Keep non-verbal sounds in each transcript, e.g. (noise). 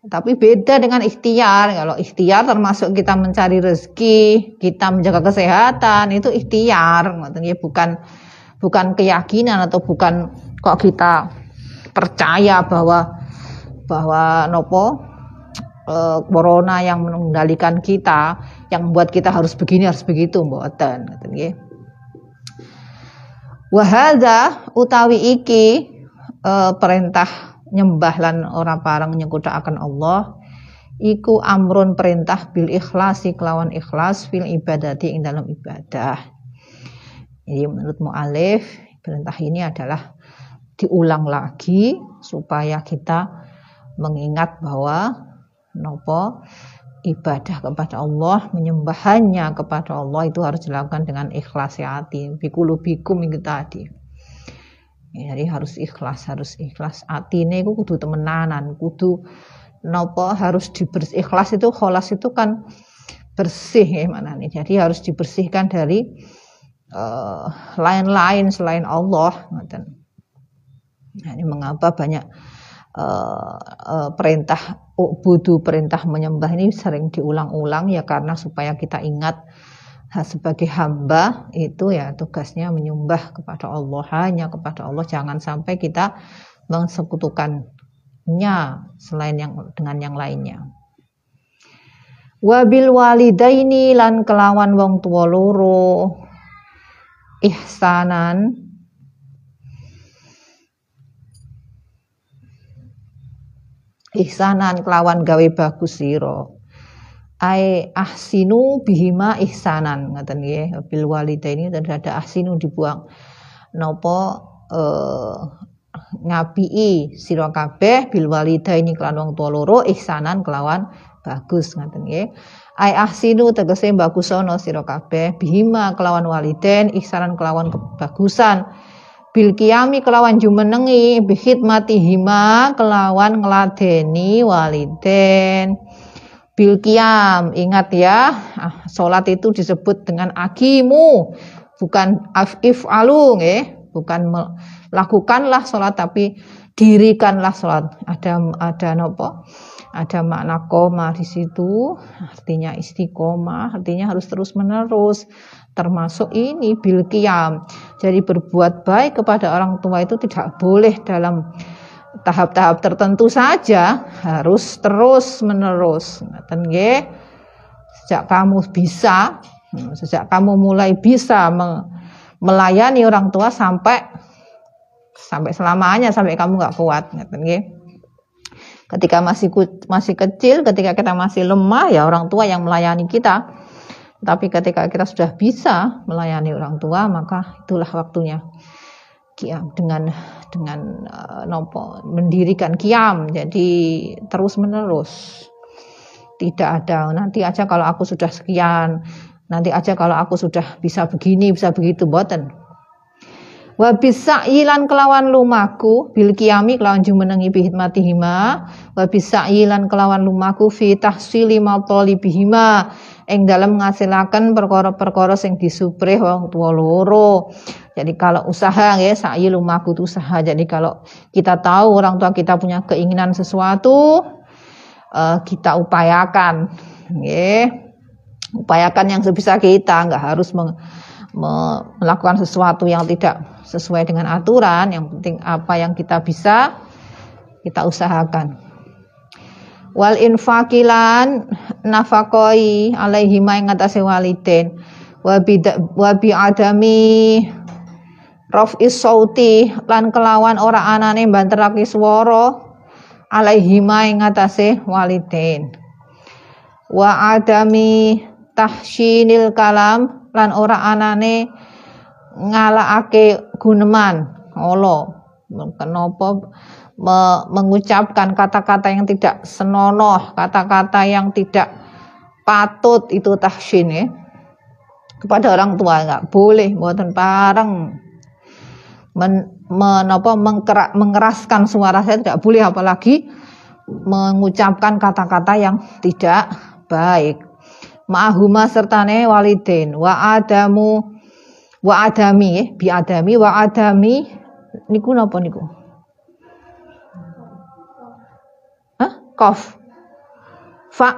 Tapi beda dengan ikhtiar. Kalau ikhtiar termasuk kita mencari rezeki, kita menjaga kesehatan, itu ikhtiar. Bukan bukan keyakinan atau bukan kok kita percaya bahwa bahwa nopo eh, corona yang mengendalikan kita, yang membuat kita harus begini harus begitu mboten ngoten nggih. Wahada utawi iki e, perintah nyembah lan ora parang nyekuthaken Allah iku amrun perintah bil ikhlasi kelawan ikhlas fil ibadati ing dalam ibadah. Jadi menurut mu'alif perintah ini adalah diulang lagi supaya kita mengingat bahwa nopo ibadah kepada Allah, menyembahnya kepada Allah itu harus dilakukan dengan ikhlas hati. Bikulu bikum itu tadi. Ya, jadi harus ikhlas, harus ikhlas. Atine itu kudu temenanan, kudu nopo harus dibersih. Ikhlas itu kholas itu kan bersih ya mana nih. Jadi harus dibersihkan dari eh, lain-lain uh, selain Allah. Nah, ini mengapa banyak uh, uh, perintah budu perintah menyembah ini sering diulang-ulang ya karena supaya kita ingat sebagai hamba itu ya tugasnya menyembah kepada Allah. Hanya kepada Allah. Jangan sampai kita mensekutukannya selain yang dengan yang lainnya. Wabil walidaini lan kelawan wong tua loro. Ihsanan. Ihsanan kelawan gawe bagus sira ai ahsinu bihima ihsanan ngaten nggih. Bil walidaini ada ahsinu dibuang. Napa eh, ngapii sira kabeh bil walidaini kelawan wong tua loro ihsanan kelawan bagus ngaten nggih. Ai ahsinu tegese bagusono sira kabeh bihima kelawan waliden ihsanan kelawan kebagusan. Bil kiami kelawan jumenengi bihidmati hima kelawan ngladeni waliden bil qiyam. Ingat ya, ah, salat itu disebut dengan akimu, bukan afif alu nggih, bukan lakukanlah salat tapi dirikanlah salat. Ada ada nopo? Ada makna koma di situ, artinya istiqomah, artinya harus terus-menerus. Termasuk ini bil qiyam. Jadi berbuat baik kepada orang tua itu tidak boleh dalam tahap-tahap tertentu saja harus terus menerus. Nggih? Sejak kamu bisa sejak kamu mulai bisa melayani orang tua sampai sampai selamanya sampai kamu nggak kuat nggih? Ketika masih masih kecil ketika kita masih lemah ya orang tua yang melayani kita. Tapi ketika kita sudah bisa melayani orang tua maka itulah waktunya kiam dengan dengan uh, nopo mendirikan kiam jadi terus menerus tidak ada nanti aja kalau aku sudah sekian nanti aja kalau aku sudah bisa begini bisa begitu boten wa bisa ilan kelawan lumaku bil kiami kelawan jumenengi bihitmati hima. Wa bisa ilan kelawan lumaku fi tahsili bihima ing dalam ngasilaken perkara-perkara sing disuprih wong tua loro. Jadi kalau usaha ya sa'i lumaku usaha. Jadi kalau kita tahu orang tua kita punya keinginan sesuatu uh, kita upayakan ya. Upayakan yang sebisa kita, nggak harus me, me, melakukan sesuatu yang tidak sesuai dengan aturan. Yang penting apa yang kita bisa kita usahakan wal infakilan nafakoi alaihi ma ing atase waliden wa bi adami raf'is sauti lan kelawan ora anane banterake swara alaihi ma ing atase waliden wa adami tahsinil kalam lan ora anane ngalakake guneman. Allah kenapa me mengucapkan kata-kata yang tidak senonoh, kata-kata yang tidak patut itu tahsin ya. Kepada orang tua nggak boleh buatan parang men, menapa mengkerak, mengeraskan suara saya tidak boleh apalagi mengucapkan kata-kata yang tidak baik. Ma'ahuma sertane walidin wa adamu wa adami ya, bi adami wa adami niku napa niku? Kof. fa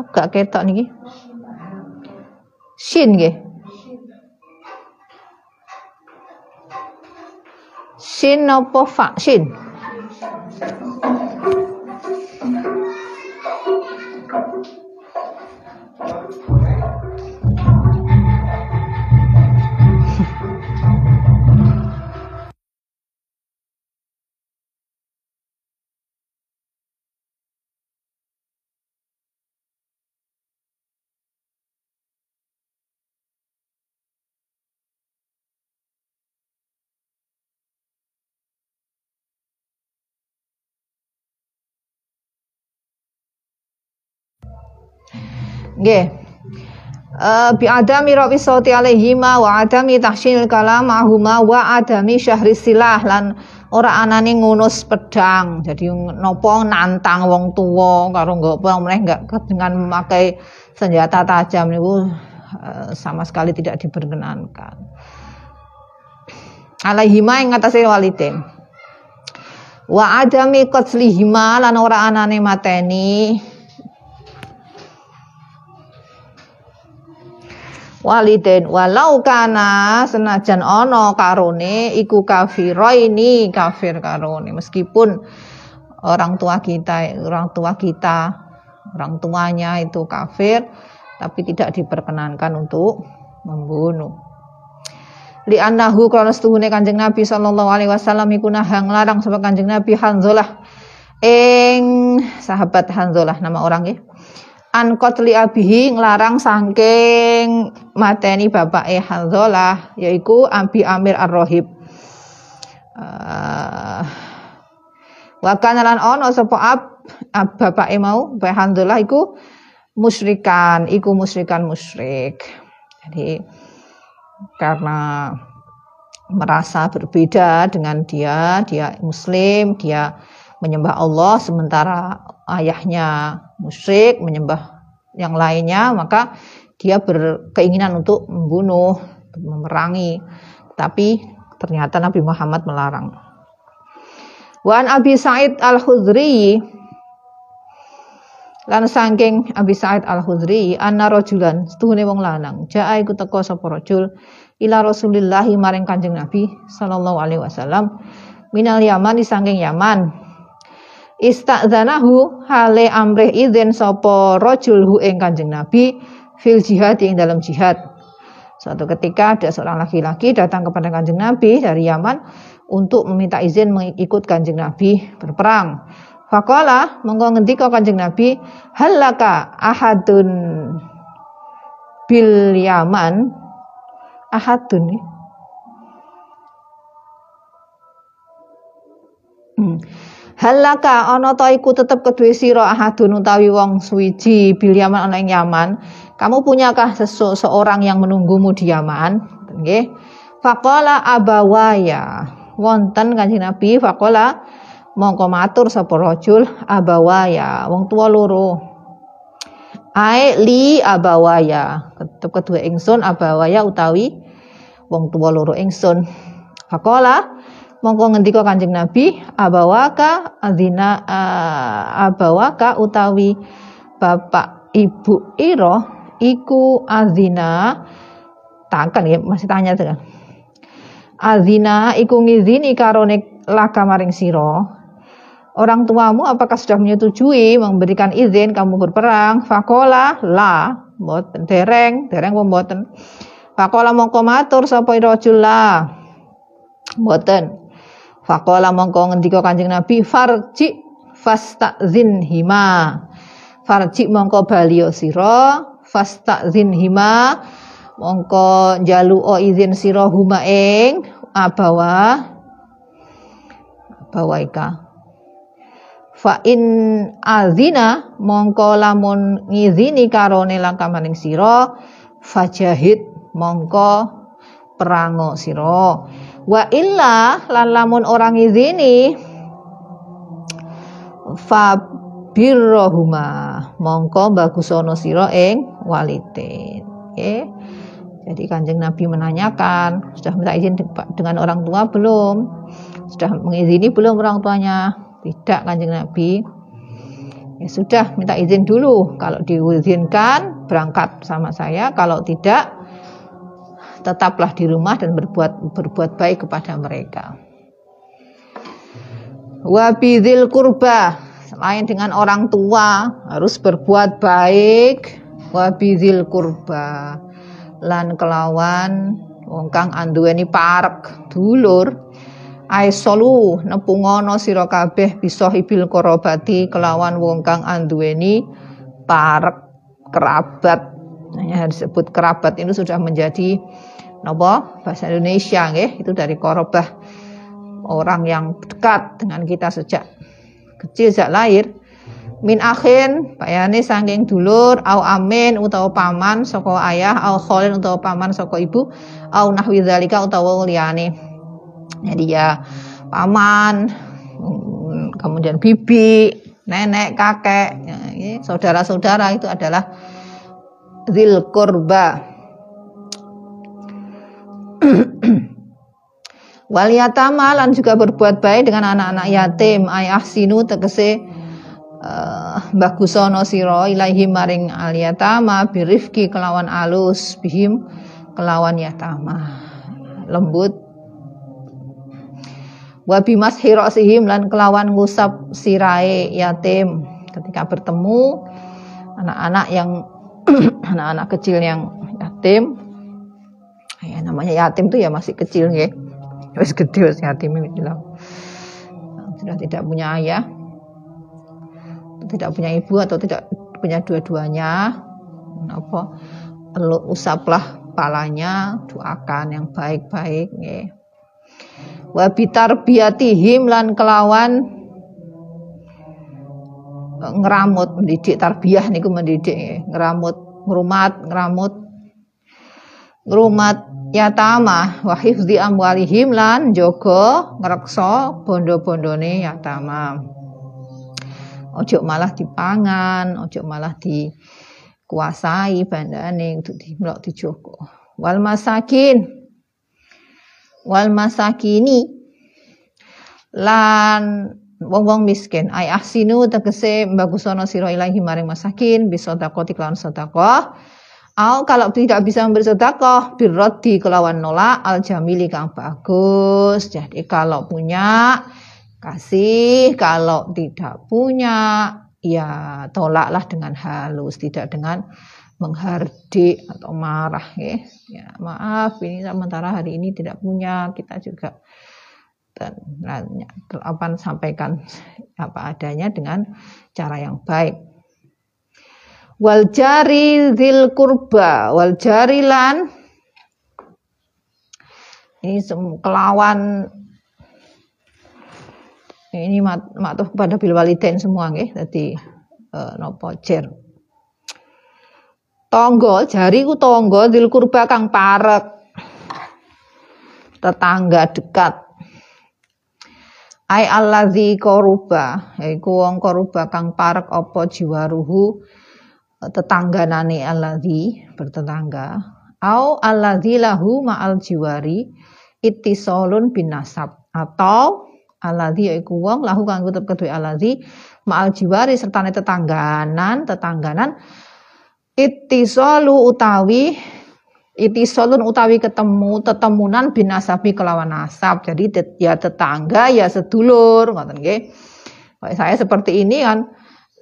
agak ketok niki. Shin nggih. Shin apa fa shin Nggih. Uh, bi adami rawi sauti alaihima wa adami tahsinil kalam ahuma wa adami syahri silah lan ora anane ngunus pedang. Jadi nopo nantang wong tua karo nggo apa meneh enggak dengan memakai senjata tajam niku uh, sama sekali tidak diperkenankan. Alaihima ing ngatasé walidin. Wa adami qatlihima lan ora anane mateni waliden walau kana senajan ono karone iku ini kafir karone. Meskipun orang tua kita orang tua kita orang tuanya itu kafir tapi tidak diperkenankan untuk membunuh. Li annahu kana setuhune Kanjeng Nabi sallallahu alaihi wasallam iku nahang larang sebab Kanjeng Nabi Hanzalah ing sahabat Hanzalah nama orang ya an qatli abihi nglarang saking mateni bapake Hanzalah yaiku Abi Amir Ar-Rahib. Uh, wa kana lan ana sapa ab, ab bapake mau Bapak Hanzalah iku musyrikan, iku musyrikan musyrik. Jadi karena merasa berbeda dengan dia, dia muslim, dia menyembah Allah sementara ayahnya musyrik, menyembah yang lainnya, maka dia berkeinginan untuk membunuh, memerangi. Tapi ternyata Nabi Muhammad melarang. Wan Abi Sa'id Al-Khudri lan saking Abi Sa'id Al-Khudri anna rajulan setuhune wong lanang jaa iku teka sapa rajul ila Rasulillah maring Kanjeng Nabi sallallahu alaihi wasallam minal Yaman saking Yaman Istadzanahu hale amrih izin sapa rajul hu ing Kanjeng Nabi fil jihad ing dalam jihad. Suatu ketika ada seorang laki-laki datang kepada Kanjeng Nabi dari Yaman untuk meminta izin mengikut Kanjeng Nabi berperang. Faqala monggo ngendika Kanjeng Nabi, "Halaka ahadun bil Yaman?" Ahadun Hmm. Halaka ana ta iku tetep kedue sira ahadun utawi wong suwiji bil Yaman ana ing Yaman. Kamu punyakah seseorang yang menunggumu di Yaman? Nggih. Faqala abawaya. Wonten Kanjeng Nabi faqala mongko matur sapa rajul abawaya, wong tua loro. Ae li abawaya. Tetep kedue ingsun abawaya utawi wong tua loro ingsun. Faqala mongko ngendika Kanjeng Nabi abawaka adzina uh, abawaka utawi bapak ibu iro iku azina. Takkan ya masih tanya tuh azina iku ngizini karone laka maring siro orang tuamu apakah sudah menyetujui memberikan izin kamu berperang? Fakola la. Boten dereng dereng pemboten fakola mongko matur sapa rajul la? Boten Faqala mongko ngendika Kanjeng Nabi farji fastazin hima. Farji mongko baliyo sira fastazin hima. Mongko o izin sira huma ing abawa. Bawaika fa in azina mongko lamun ngizini karone langkah maning sira fajahid mongko perango sira Wa illa lan lamun orang izini fa birrohuma mongko bagusono sira ing walidin. Okay. Jadi Kanjeng Nabi menanyakan, sudah minta izin dengan orang tua belum? Sudah mengizini belum orang tuanya? Tidak Kanjeng Nabi. ya sudah minta izin dulu kalau diizinkan berangkat sama saya kalau tidak tetaplah di rumah dan berbuat berbuat baik kepada mereka wabidil kurba selain dengan orang tua harus berbuat baik wabidil kurba lan kelawan wong kang anduweni parek dulur Aisolu nepungono sira kabeh ibil korobati kelawan wong kang anduweni parek kerabat. Ya, disebut kerabat itu sudah menjadi nopo bahasa Indonesia nggih. Itu dari korobah orang yang dekat dengan kita sejak kecil sejak lahir. Min akhin bayane saking dulur au amin utawa paman saka ayah au kholin utawa paman saka ibu au nahwi zalika utawa liyane jadi ya paman kemudian bibi nenek kakek ya, saudara-saudara itu adalah zil kurba wal yatama lan juga berbuat baik dengan anak-anak yatim. Ayah sinu tegese uh, bagusono siro ilahi maring al yatama birifki kelawan alus bihim kelawan yatama. Lembut. Wabi mas hirosihim lan kelawan ngusap sirai yatim. Ketika bertemu anak-anak yang anak-anak kecil yang yatim. Ya namanya yatim tuh ya masih kecil ya wis gede wis yatim bilang. Sudah tidak punya ayah tidak punya ibu atau tidak punya dua-duanya. Apa? Usaplah palanya doakan yang baik-baik ya wa bitarbiyatihim lan kelawan ngeramut mendidik tarbiyah niku mendidik ngeramut ngrumat ngeramut ngrumat yatama wa hifdzi amwalihim lan jaga ngreksa bondo-bondone yatama. Ojo malah dipangan ojo malah dikuasai bandane untuk dimlok dijogo. Wal masakin wal masakini lan wong-wong miskin ay ahsinu tegese bagusono sira ilahi maring masakin bisa sedekah kelawan sedekah Au kalau tidak bisa memberi sedekah birrodi kelawan nolak al jamili kang bagus. Jadi kalau punya kasih, kalau tidak punya ya tolaklah dengan halus, tidak dengan menghardik atau marah ya. ya maaf ini sementara hari ini tidak punya kita juga dan apa sampaikan apa adanya dengan cara yang baik wal jari zil kurba wal jarilan ini kelawan ini mat, matuh kepada bil walidain semua nggih dadi uh, nopo jer Tonggo, jari ku tonggo dil kurba kang parek. Tetangga dekat. Ai allazi koruba, yaiku wong koruba kang parek apa jiwaruhu tetangganane allazi bertetangga. Au allazi lahu ma'al jiwari ittisalun bin nasab atau allazi yaiku wong lahu kang tetep kedue allazi ma'al jiwari sertane tetangganan tetangganan Ittisalu utawi itisolun utawi ketemu tetemunan binasabi kelawan nasab. Jadi ya tetangga ya sedulur ngoten nggih. Saya seperti ini kan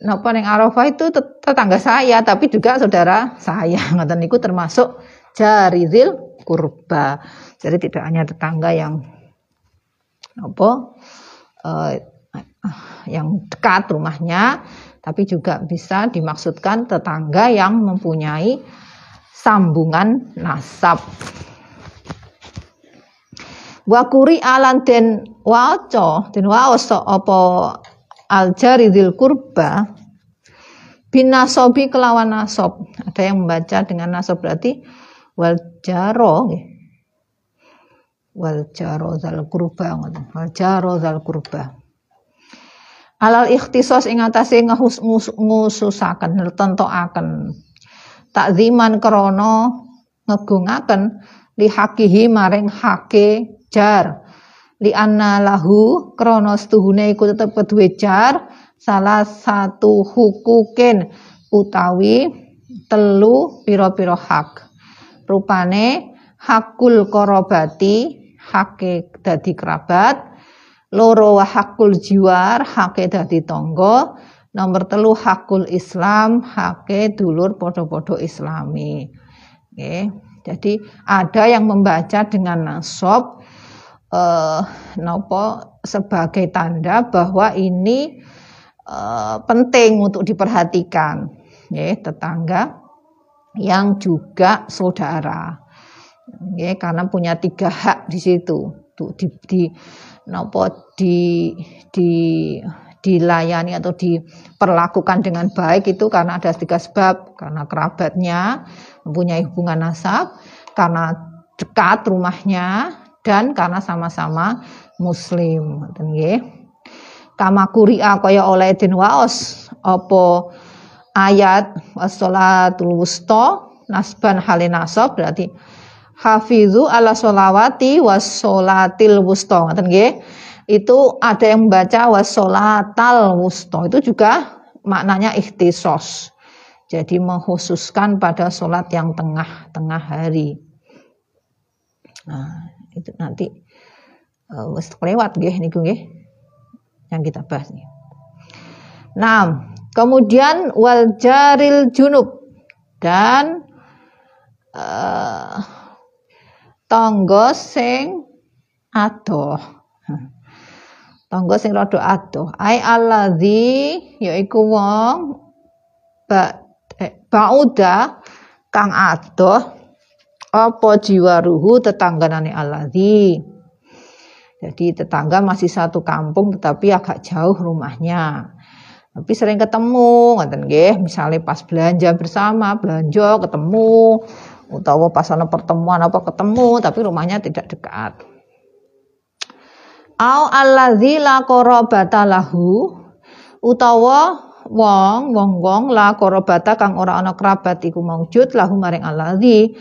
napa ning Arafah itu tetangga saya tapi juga saudara saya. (laughs) Ngoten niku termasuk jarizil kurba. Jadi tidak hanya tetangga yang apa uh, yang dekat rumahnya tapi juga bisa dimaksudkan tetangga yang mempunyai sambungan nasab. Wakuri alan den waco den waoso apa aljaridil kurba binasobi kelawan nasob. Ada yang membaca dengan nasob berarti wal jaro wal jaro zal kurba wal jaro zal kurba alal ikhtisos ing atase ngususaken nertentokaken takziman krana ngegungaken li hakihi maring hake jar. Li anna lahu krana setuhune iku tetep keduwe jar salah satu hukukin utawi telu piro-piro hak. Rupane hakul korobati hake dadi kerabat loro wa hakul jiwar hake dadi tonggo nomor telu hakul Islam hake dulur podo-podo islami okay. jadi ada yang membaca dengan nasab eh, nopo sebagai tanda bahwa ini eh, penting untuk diperhatikan ya tetangga yang juga saudara ya karena punya tiga hak di situ tuh di, di di di dilayani atau diperlakukan dengan baik itu karena ada tiga sebab. Karena kerabatnya mempunyai hubungan nasab karena dekat rumahnya dan karena sama-sama muslim. Kama kuria kaya oleh den waos apa ayat wassalatul wusta nasban halin nasab berarti hafizu ala solawati wassolatil wusta. Ngoten nggih itu ada yang membaca wassolatal wusta itu juga maknanya ikhtisos jadi mengkhususkan pada sholat yang tengah-tengah hari. Nah, itu nanti uh, wis kelewat nggih niku nggih yang kita bahas nih. Nah, kemudian wal jaril junub dan uh, tonggo sing adoh. Tonggo sing rada adoh. Ai alladzi yaiku wong ba eh, bauda kang adoh apa jiwaruhu tetangganane alladzi. Jadi tetangga masih satu kampung tetapi agak jauh rumahnya. Tapi sering ketemu ngoten nggih. Misalnya pas belanja bersama belanja ketemu utawa pas ana pertemuan apa ketemu tapi rumahnya tidak dekat au alladzi la qarabata lahu utawa wong wong wong la qarabata kang ora ana kerabat iku maujud lahu maring alladzi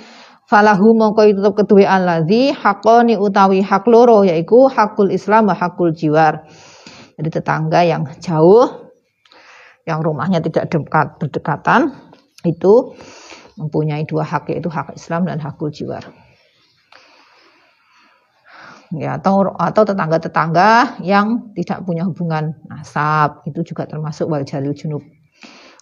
falahu mongko tetep keduwe alladzi hakoni utawi hak loro yaiku hakul Islam wa hakul jiwar. Jadi tetangga yang jauh yang rumahnya tidak dekat berdekatan itu mempunyai dua hak yaitu hak Islam dan hakul jiwar. Ya, atau atau tetangga-tetangga yang tidak punya hubungan nasab. Itu juga termasuk wal jalil junub.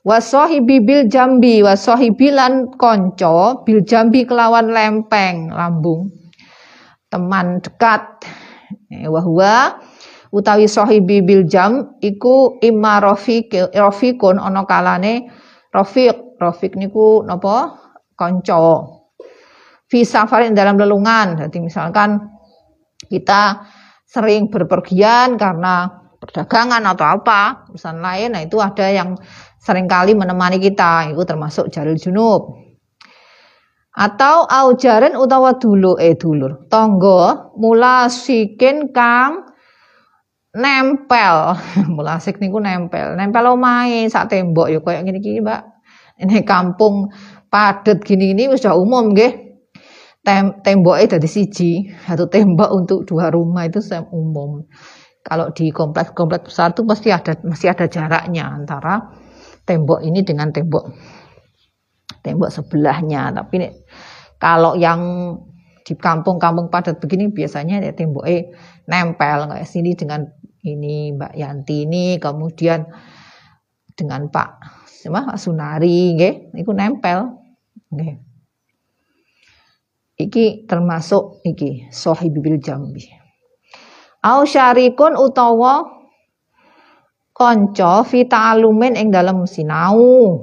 Wasohibi bil jambi wasohibi lan konco bil jambi kelawan lempeng lambung. Teman dekat. Eh, wahwa utawi sohibi bil jam iku imma rafiq rafiqun ana kalane rafiq. Rafiq niku napa? Konco. Fi safarin dalam lelungan. Jadi misalkan kita sering berpergian karena perdagangan atau apa urusan lain nah itu ada yang sering kali menemani kita itu termasuk jaril junub. Atau aujaran utawa dulu eh dulur. Tonggo mula sikin kang nempel. (laughs) Mulasik niku nempel. Nempel omahe sak tembok. Ya koyo ngene iki Mbak. Ini kampung padat gini ini sudah umum nggih Tem temboknya dari siji. Satu tembok untuk dua rumah itu umum. Kalau di kompleks-kompleks besar itu pasti ada masih ada jaraknya antara tembok ini dengan tembok tembok sebelahnya. Tapi nih, kalau yang di kampung-kampung padat begini biasanya ya temboknya nempel kayak sini dengan ini Mbak Yanti ini kemudian dengan Pak Sunari nggih itu nempel nggih iki termasuk iki sohibil jambi. Au syarikun utawa konco vita alumen ing dalam sinau.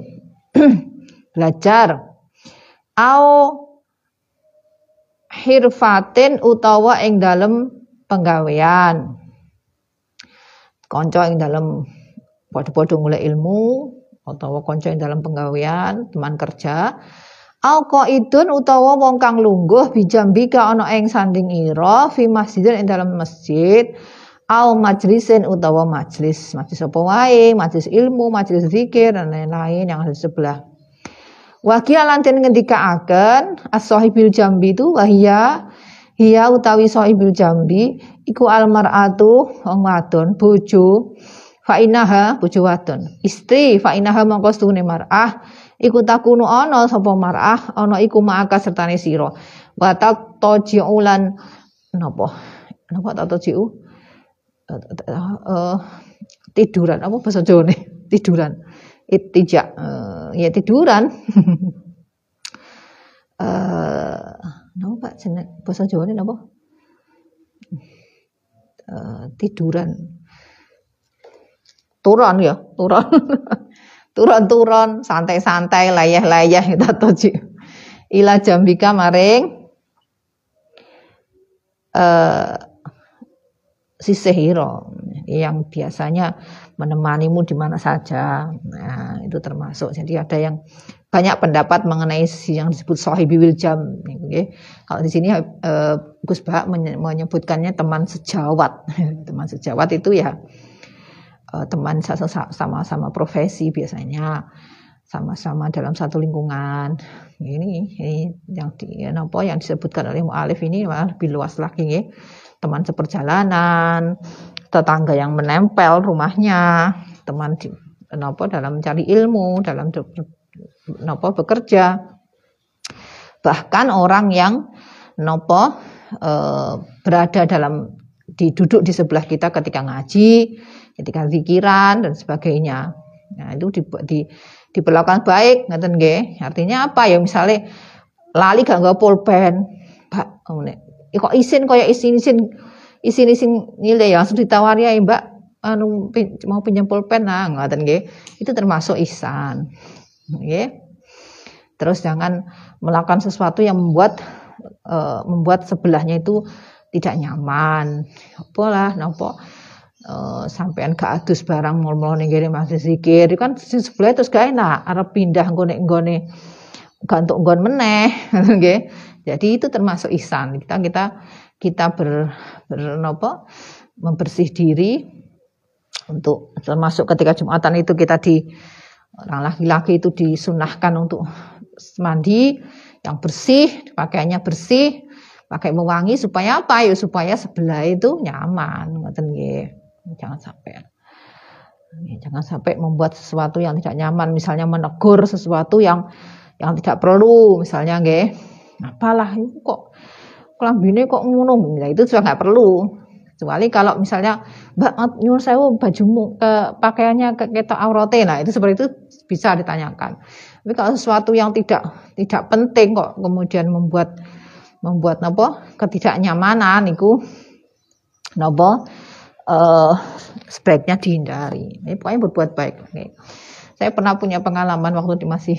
(clears throat) Belajar. Au hirfatin utawa ing dalam penggawean. Konco ing dalam padha-padha mulai ilmu utawa konco ing dalam penggawean teman kerja au qaidun utawa wong kang lungguh bijambi ka ana ing sanding ira fi masjidin ing dalam masjid au majlisin utawa majlis majlis apa wae majlis ilmu majlis zikir dan lain-lain yang ada di sebelah. Wakia lantin ngendikaaken as-sahibil jambi itu wahia hiya utawi sahibil jambi iku almaratu wong wadon bojo fa inaha bojo wadon istri fa inaha mongko stune mar'ah. Iku takunu ana sapa mar'ah ana iku ma'aka sertane sira. Wa tatojiulan napa? Napa tatojiu? Uh, tiduran. Apa bahasa Jawa tiduran. Itija uh, ya tiduran. Uh, (laughs) napa Pak jeneng bahasa Jawa napa? Uh, tiduran turun ya turun (laughs) turun-turun santai-santai layah-layah itu toji ila jambika maring uh, sisehiro yang biasanya menemanimu di mana saja. Nah, itu termasuk. Jadi ada yang banyak pendapat mengenai yang disebut sahibi jam. Okay. Kalau di sini uh, Gus Bahak menyebutkannya teman sejawat. (laughs) teman sejawat itu ya uh, teman sama-sama profesi biasanya sama-sama dalam satu lingkungan. Ini, ini yang di, apa yang disebutkan oleh mualif ini malah lebih luas lagi ya. Teman seperjalanan, tetangga yang menempel rumahnya, teman di, nopo dalam mencari ilmu, dalam nopo bekerja. Bahkan orang yang nopo e, berada dalam diduduk di sebelah kita ketika ngaji, ketika zikiran dan sebagainya. Nah, itu di, di diperlakukan baik, ngeten nggih. Artinya apa ya misalnya lali gak nggak pulpen, Pak, kok isin kaya isin-isin isin-isin nilai ya langsung ditawari ya Mbak anu mau pinjam pulpen nah ngoten nggih. Itu termasuk ihsan. Nggih. Terus jangan melakukan sesuatu yang membuat uh, membuat sebelahnya itu tidak nyaman. Lah napa uh, sampean gak adus barang mul-mul ning kene masih zikir kan sebelah terus gak enak arep pindah nggone nggone gak untuk nggon meneh (laughs) nggih. Jadi itu termasuk ihsan. Kita kita kita ber, ber membersih diri untuk termasuk ketika Jumatan itu kita di orang laki-laki itu disunahkan untuk mandi yang bersih, pakaiannya bersih, pakai mewangi supaya apa ya supaya sebelah itu nyaman ngoten nggih. Jangan sampai. Jangan sampai membuat sesuatu yang tidak nyaman, misalnya menegur sesuatu yang yang tidak perlu, misalnya nggih. Apalah itu kok kelambine kok ngono? Nah, itu sudah nggak perlu. Kecuali kalau misalnya mbak nyuruh saya bajumu ke pakaiannya ke kita aurote nah itu seperti itu bisa ditanyakan. Tapi kalau sesuatu yang tidak tidak penting kok kemudian membuat membuat nopo ketidaknyamanan itu nopo uh, sebaiknya dihindari. Ini pokoknya berbuat baik. Saya pernah punya pengalaman waktu di masih